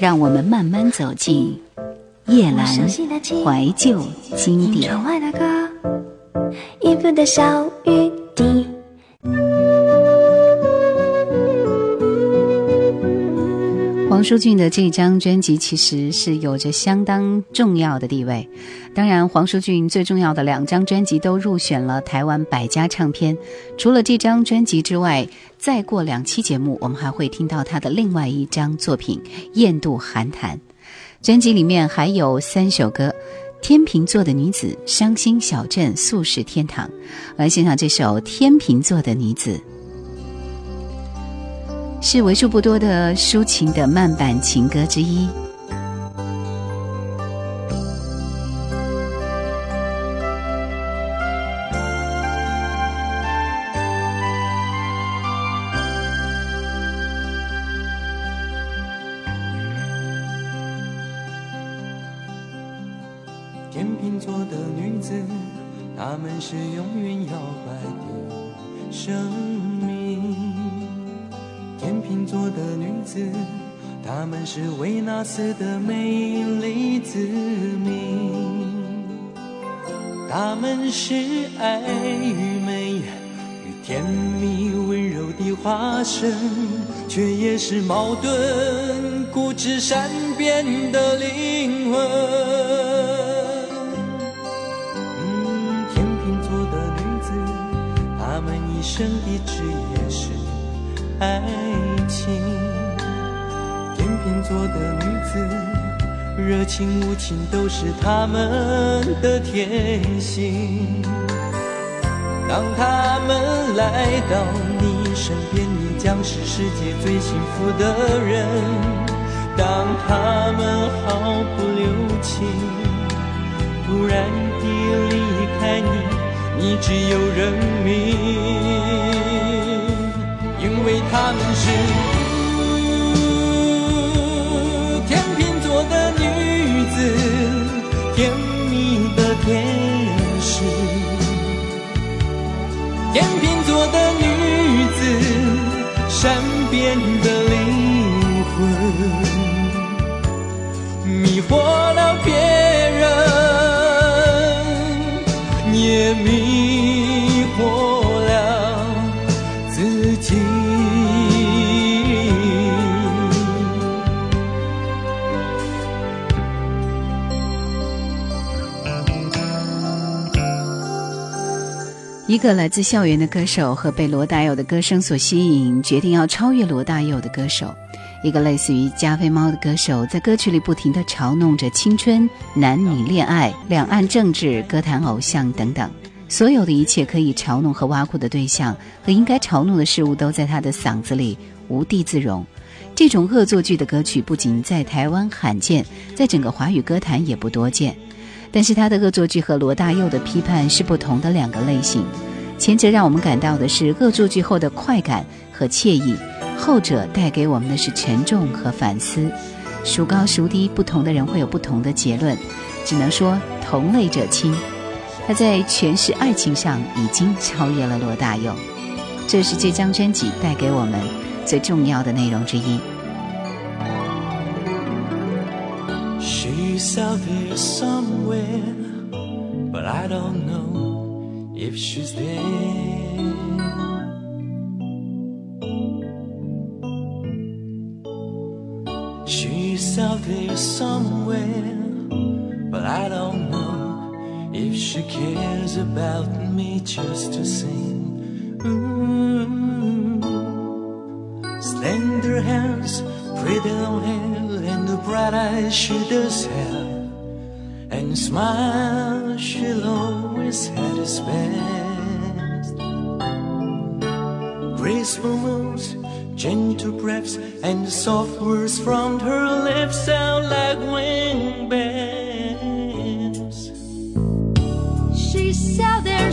让我们慢慢走进叶阑怀旧经典。黄舒骏的这张专辑其实是有着相当重要的地位。当然，黄舒骏最重要的两张专辑都入选了台湾百家唱片。除了这张专辑之外，再过两期节目，我们还会听到他的另外一张作品《雁渡寒潭》。专辑里面还有三首歌：《天秤座的女子》、《伤心小镇》、《素食天堂》。来欣赏这首《天秤座的女子》。是为数不多的抒情的慢板情歌之一。天秤座的女子，她们是永远摇摆的生。座的女子，她们是维纳斯的美丽子民。她们是爱与美与甜蜜温柔的化身，却也是矛盾固执善变的灵魂。嗯，天秤座的女子，她们一生的职业是。爱情，天秤座的女子，热情无情都是他们的天性。当他们来到你身边，你将是世界最幸福的人。当他们毫不留情，突然地离开你，你只有认命。因为他们是天秤座的女子，甜蜜的天使。天秤座的女子，善变的灵魂，迷惑了别一个来自校园的歌手和被罗大佑的歌声所吸引，决定要超越罗大佑的歌手；一个类似于加菲猫的歌手，在歌曲里不停地嘲弄着青春、男女恋爱、两岸政治、歌坛偶像等等，所有的一切可以嘲弄和挖苦的对象和应该嘲弄的事物，都在他的嗓子里无地自容。这种恶作剧的歌曲不仅在台湾罕见，在整个华语歌坛也不多见。但是他的恶作剧和罗大佑的批判是不同的两个类型，前者让我们感到的是恶作剧后的快感和惬意，后者带给我们的是沉重和反思。孰高孰低，不同的人会有不同的结论，只能说同类者清。他在诠释爱情上已经超越了罗大佑，这是这张专辑带给我们最重要的内容之一。She's out there somewhere, but I don't know if she's there. She's out there somewhere, but I don't know if she cares about me just the same. Mm-hmm. Slender hands, pretty and the bright eyes she does have, and the smile she'll always had its best. Graceful moves, gentle breaths, and soft words from her lips sound like wing bells. She's out there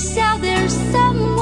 yourself, there's someone.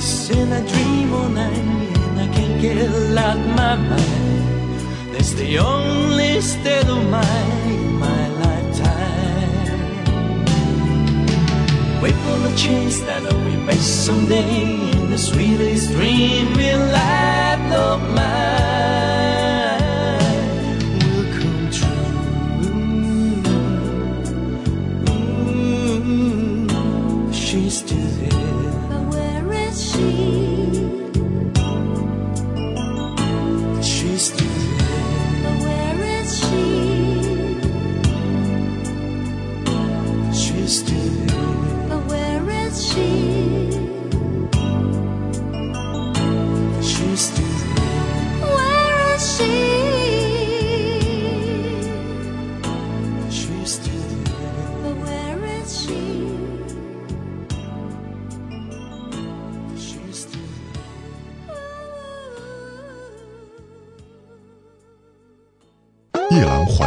So nice, and I dream all night, and I can't get out my mind. That's the only state of mind in my lifetime. Wait for the chance that we may someday in the sweetest dream in life of mine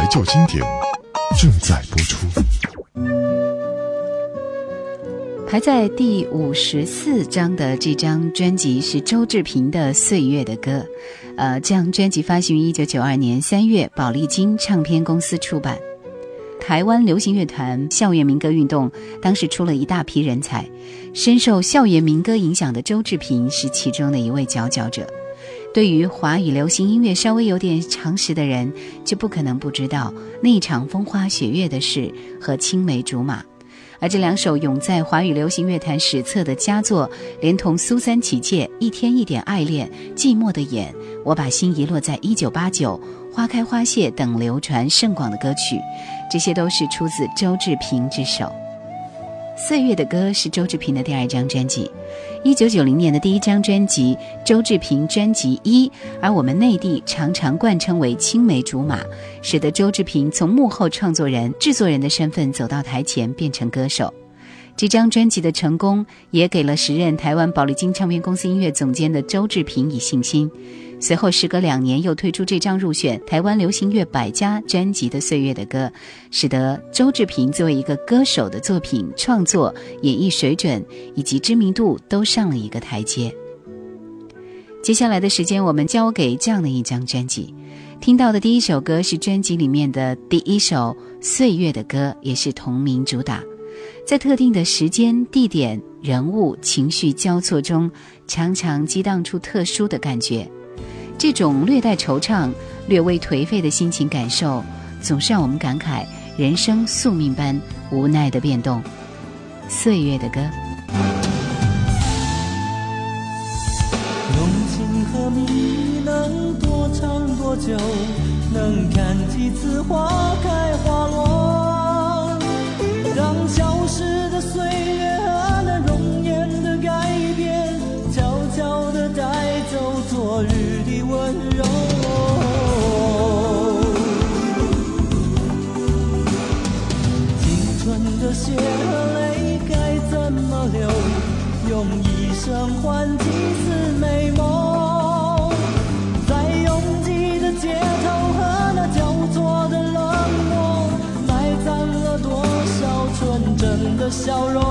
怀旧经典正在播出。排在第五十四张的这张专辑是周志平的《岁月的歌》，呃，这张专辑发行于一九九二年三月，宝丽金唱片公司出版。台湾流行乐团校园民歌运动当时出了一大批人才，深受校园民歌影响的周志平是其中的一位佼佼者。对于华语流行音乐稍微有点常识的人，就不可能不知道那一场风花雪月的事和青梅竹马。而这两首永在华语流行乐坛史册的佳作，连同苏三起解、一天一点爱恋、寂寞的眼、我把心遗落在一九八九、花开花谢等流传甚广的歌曲，这些都是出自周志平之手。《岁月的歌》是周志平的第二张专辑，一九九零年的第一张专辑《周志平专辑一》，而我们内地常常冠称为“青梅竹马”，使得周志平从幕后创作人、制作人的身份走到台前，变成歌手。这张专辑的成功，也给了时任台湾宝丽金唱片公司音乐总监的周志平以信心。随后，时隔两年，又推出这张入选台湾流行乐百家专辑的《岁月的歌》，使得周志平作为一个歌手的作品创作、演绎水准以及知名度都上了一个台阶。接下来的时间，我们交给这样的一张专辑。听到的第一首歌是专辑里面的第一首《岁月的歌》，也是同名主打。在特定的时间、地点、人物、情绪交错中，常常激荡出特殊的感觉。这种略带惆怅、略微颓废的心情感受，总是让我们感慨人生宿命般无奈的变动。岁月的歌。用情和蜜能多长多久？能看几次花开花落？换几次美梦，在拥挤的街头和那交错的冷漠，埋葬了多少纯真的笑容。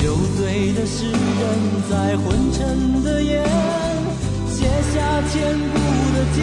酒醉的诗人在昏沉的夜，写下千古的寂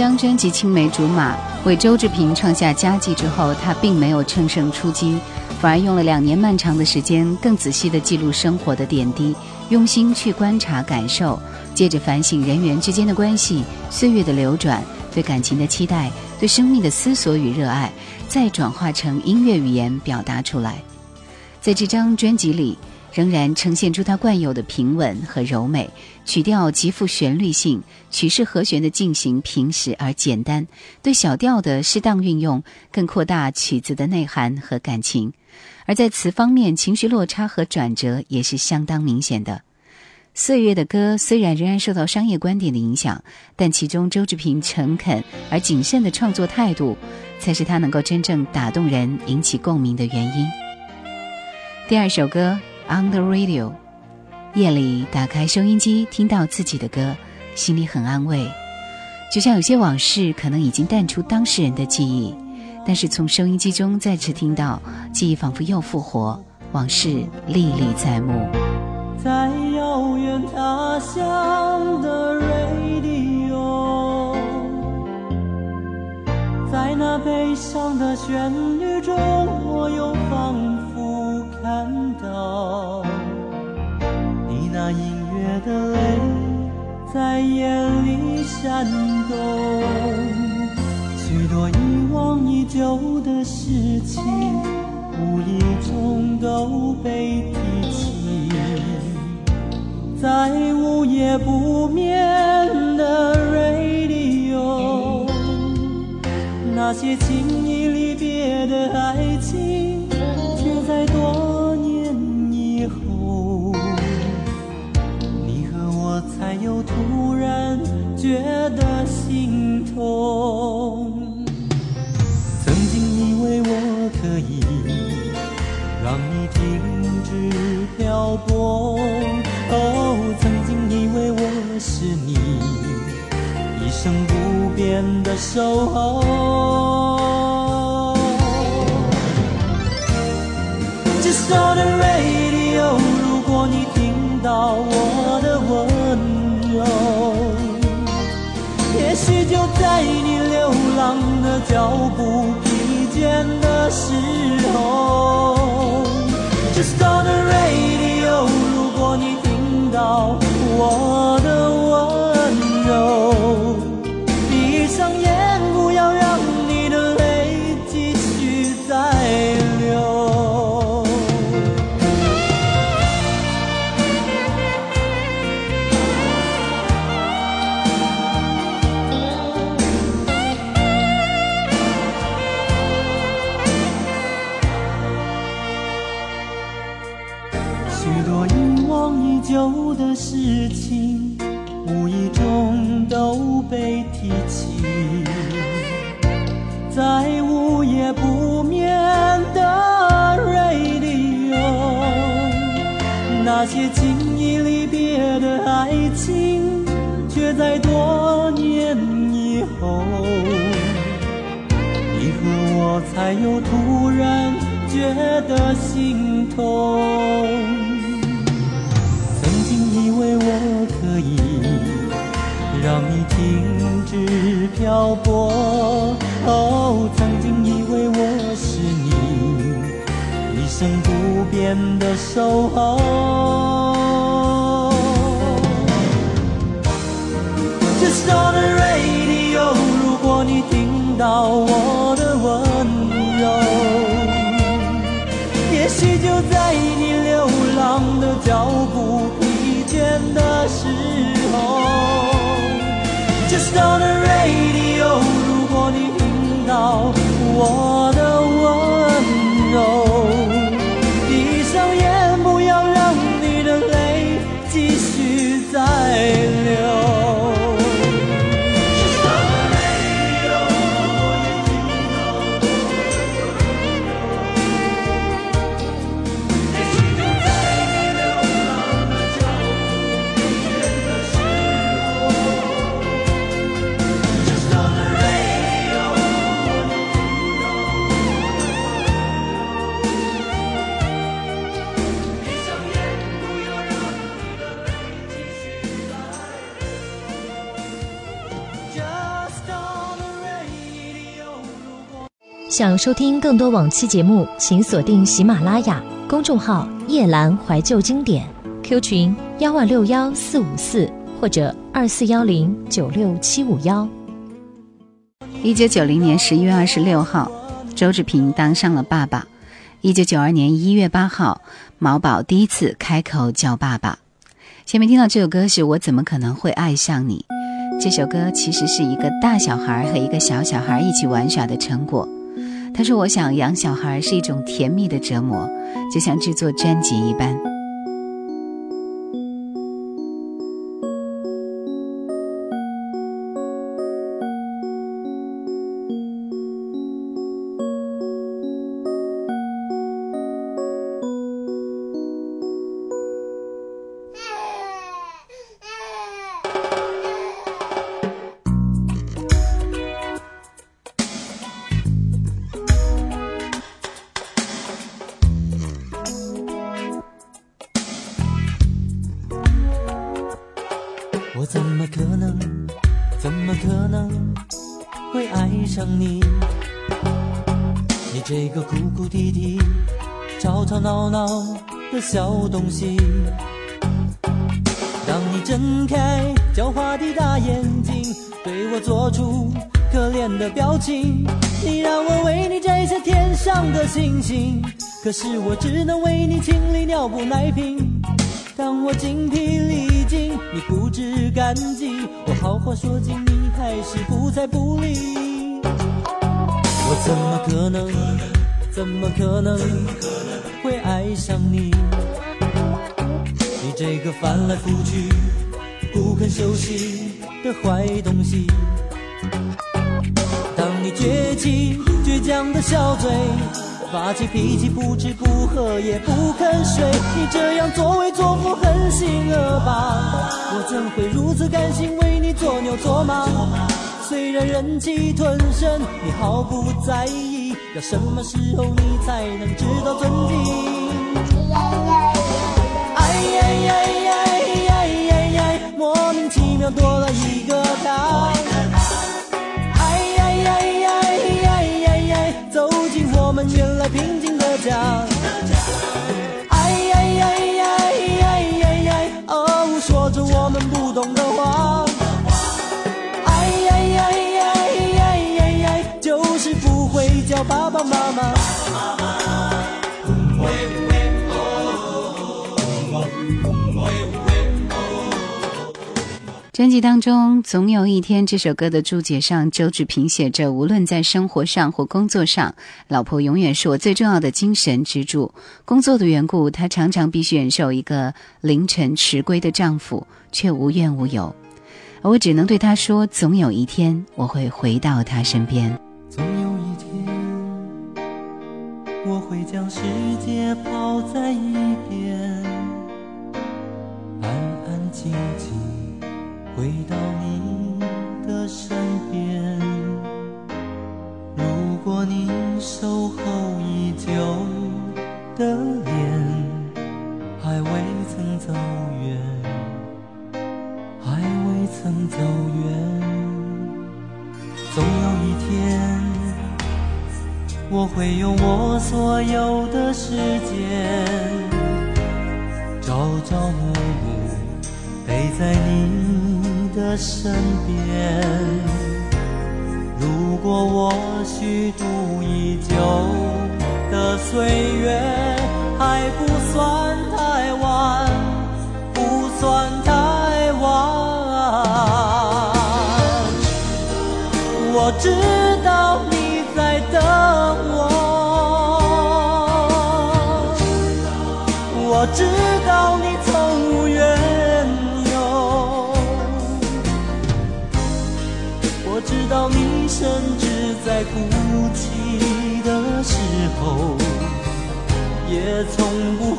第一张专辑青梅竹马为周志平创下佳绩之后，他并没有乘胜出击，反而用了两年漫长的时间，更仔细地记录生活的点滴，用心去观察感受，接着反省人员之间的关系、岁月的流转、对感情的期待、对生命的思索与热爱，再转化成音乐语言表达出来。在这张专辑里，仍然呈现出它惯有的平稳和柔美，曲调极富旋律性，曲式和弦的进行平实而简单，对小调的适当运用更扩大曲子的内涵和感情。而在词方面，情绪落差和转折也是相当明显的。岁月的歌虽然仍然受到商业观点的影响，但其中周志平诚恳而谨慎的创作态度，才是他能够真正打动人、引起共鸣的原因。第二首歌《On the Radio》，夜里打开收音机，听到自己的歌，心里很安慰。就像有些往事可能已经淡出当事人的记忆，但是从收音机中再次听到，记忆仿佛又复活，往事历历在目。在遥远他乡的 radio，在那悲伤的旋律中，的泪在眼里闪动，许多遗忘已久的事情，无意中都被提起。在午夜不眠的 radio，那些轻易离别的爱守候。Just on the radio，如果你听到我的温柔，也许就在你流浪的脚步疲倦的时候。许多遗忘已久的事情，无意中都被提起。在午夜不眠的 radio，那些轻易离别的爱情，却在多年以后，你和我才又突然觉得心痛。停止漂泊，哦，曾经以为我是你一生不变的守候。Just on the radio，如果你听到我的温柔，也许就在你流浪的脚步疲倦的 Just on the radio，如果你听到我的想收听更多往期节目，请锁定喜马拉雅公众号“夜阑怀旧经典 ”，Q 群幺万六幺四五四或者二四幺零九六七五幺。一九九零年十一月二十六号，周志平当上了爸爸。一九九二年一月八号，毛宝第一次开口叫爸爸。前面听到这首歌是我怎么可能会爱上你？这首歌其实是一个大小孩和一个小小孩一起玩耍的成果。他说：“我想养小孩是一种甜蜜的折磨，就像制作专辑一般。”你？你这个哭哭啼啼、吵吵闹闹的小东西。当你睁开狡猾的大眼睛，对我做出可怜的表情，你让我为你摘下天上的星星，可是我只能为你清理尿布奶瓶。当我精疲力尽，你不知感激，我好话说尽，你还是不睬不理。怎么可能，怎么可能会爱上你？你这个翻来覆去不肯休息的坏东西。当你撅起倔强的小嘴，发起脾气不吃不喝也不肯睡，你这样作威作福，狠心恶霸，我怎会如此甘心为你做牛做马？虽然忍气吞声，你毫不在意，要什么时候你才能知道尊敬？哎呀呀呀呀呀呀，莫名其妙多了一个他。哎呀呀呀呀呀呀，走进我们原来平静的家。爸爸妈妈。专辑当中《总有一天》这首歌的注解上，周志平写着：“无论在生活上或工作上，老婆永远是我最重要的精神支柱。工作的缘故，她常常必须忍受一个凌晨迟归的丈夫，却无怨无尤。而我只能对她说：总有一天，我会回到她身边。总有一天，我会将世界抛在一边，安安静静回到你的身边。如果你守候已久的脸，还未曾走远，还未曾走远。总有一天，我会用我所有的时间，朝朝暮暮陪在你的身边。如果我虚度已久的岁月还不算太晚，不算太晚，我知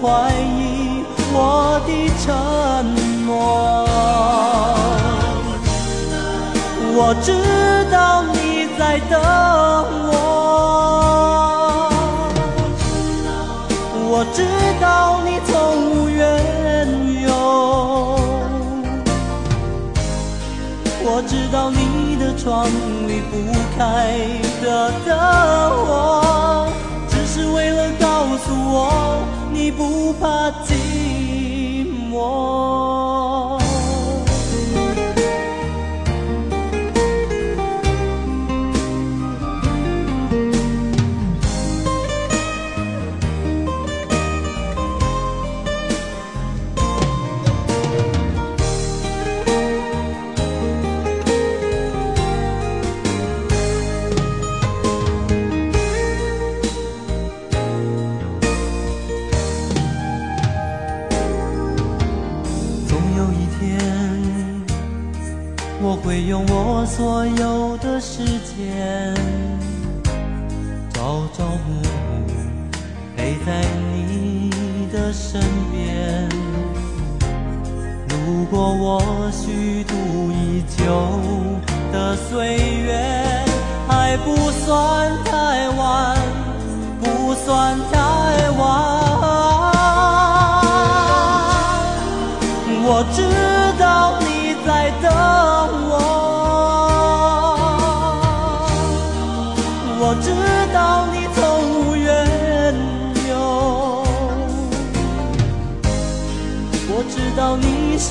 怀疑我的承诺。我知道你在等我，我知道你从无缘由。我知道你的窗离不开的灯火，只是为了告诉我不怕寂寞。我所有的时间，朝朝暮暮陪在你的身边。如果我虚度已久的岁月还不算太晚，不算太晚。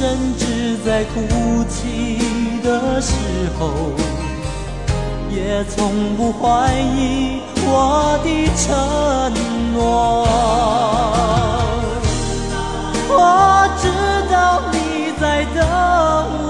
甚至在哭泣的时候，也从不怀疑我的承诺。我知道你在等我，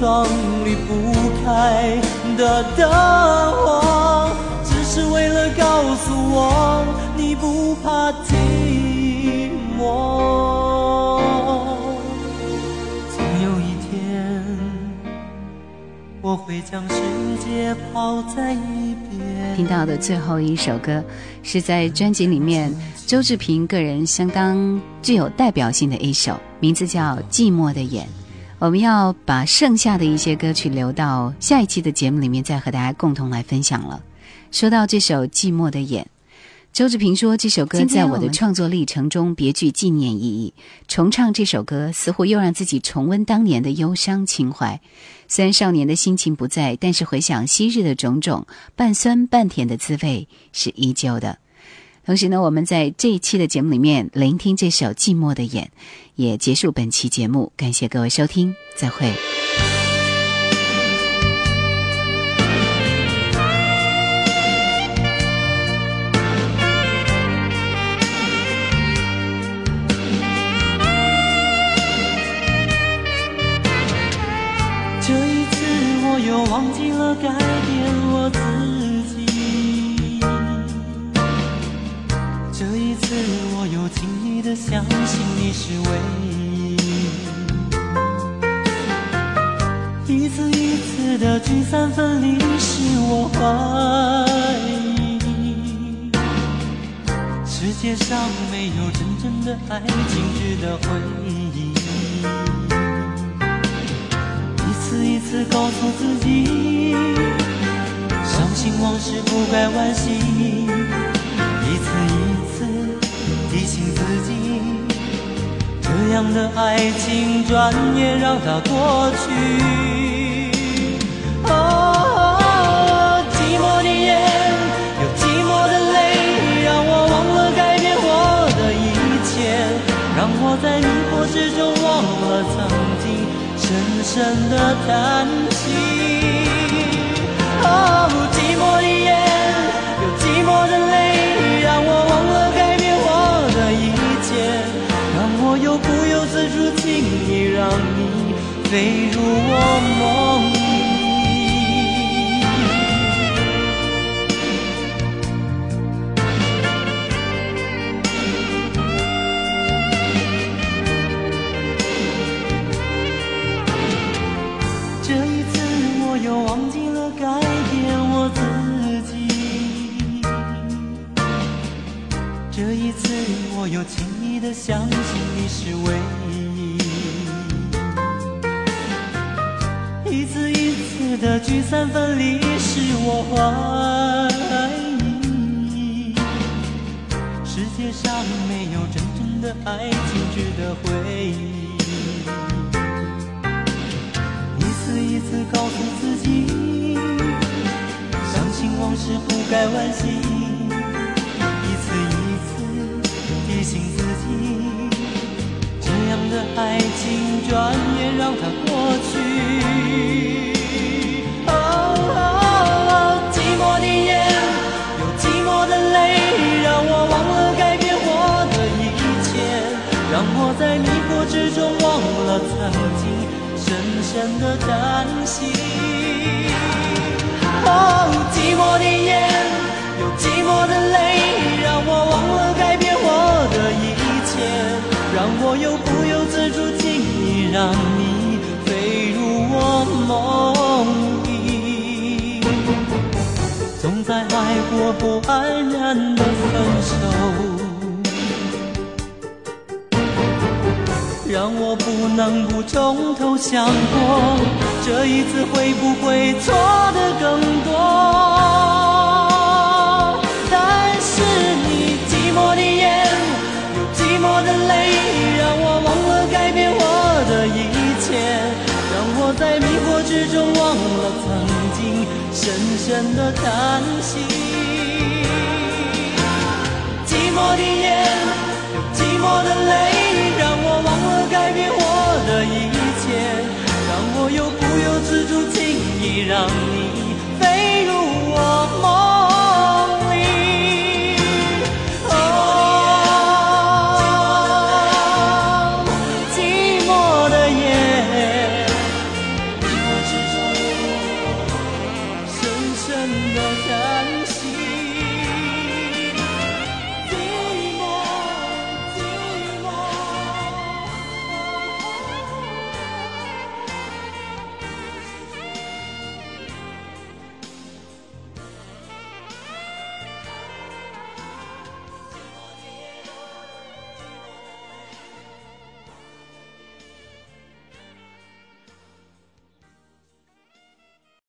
窗离不开的灯火，只是为了告诉我你不怕寂寞。总有一天，我会将世界抛在一边。听到的最后一首歌，是在专辑里面周志平个人相当具有代表性的一首，名字叫《寂寞的眼》。我们要把剩下的一些歌曲留到下一期的节目里面，再和大家共同来分享了。说到这首《寂寞的眼》，周志平说这首歌在我的创作历程中别具纪念意义。重唱这首歌，似乎又让自己重温当年的忧伤情怀。虽然少年的心情不在，但是回想昔日的种种，半酸半甜的滋味是依旧的。同时呢，我们在这一期的节目里面聆听这首《寂寞的眼》，也结束本期节目。感谢各位收听，再会。这一次我又忘记了改变我自这一次我又轻易的相信你是唯一，一次一次的聚散分离使我怀疑，世界上没有真正的爱情值得回忆。一次一次告诉自己，伤心往事不该惋惜。己，这样的爱情转眼让它过去。哦，寂寞的夜，有寂寞的泪，让我忘了改变我的一切，让我在迷惑之中忘了曾经深深的叹息。哦，寂寞的夜，有寂寞的泪，让你飞入我梦里深深的叹息。哦，寂寞的夜，有寂寞的泪，让我忘了改变我的一切，让我又不由自主轻易让你飞入我梦里。总在爱过后黯然的分手。让我不能不从头想过，这一次会不会错的更多？但是你寂寞的眼，有寂寞的泪，让我忘了改变我的一切，让我在迷惑之中忘了曾经深深的叹息。寂寞的夜，让你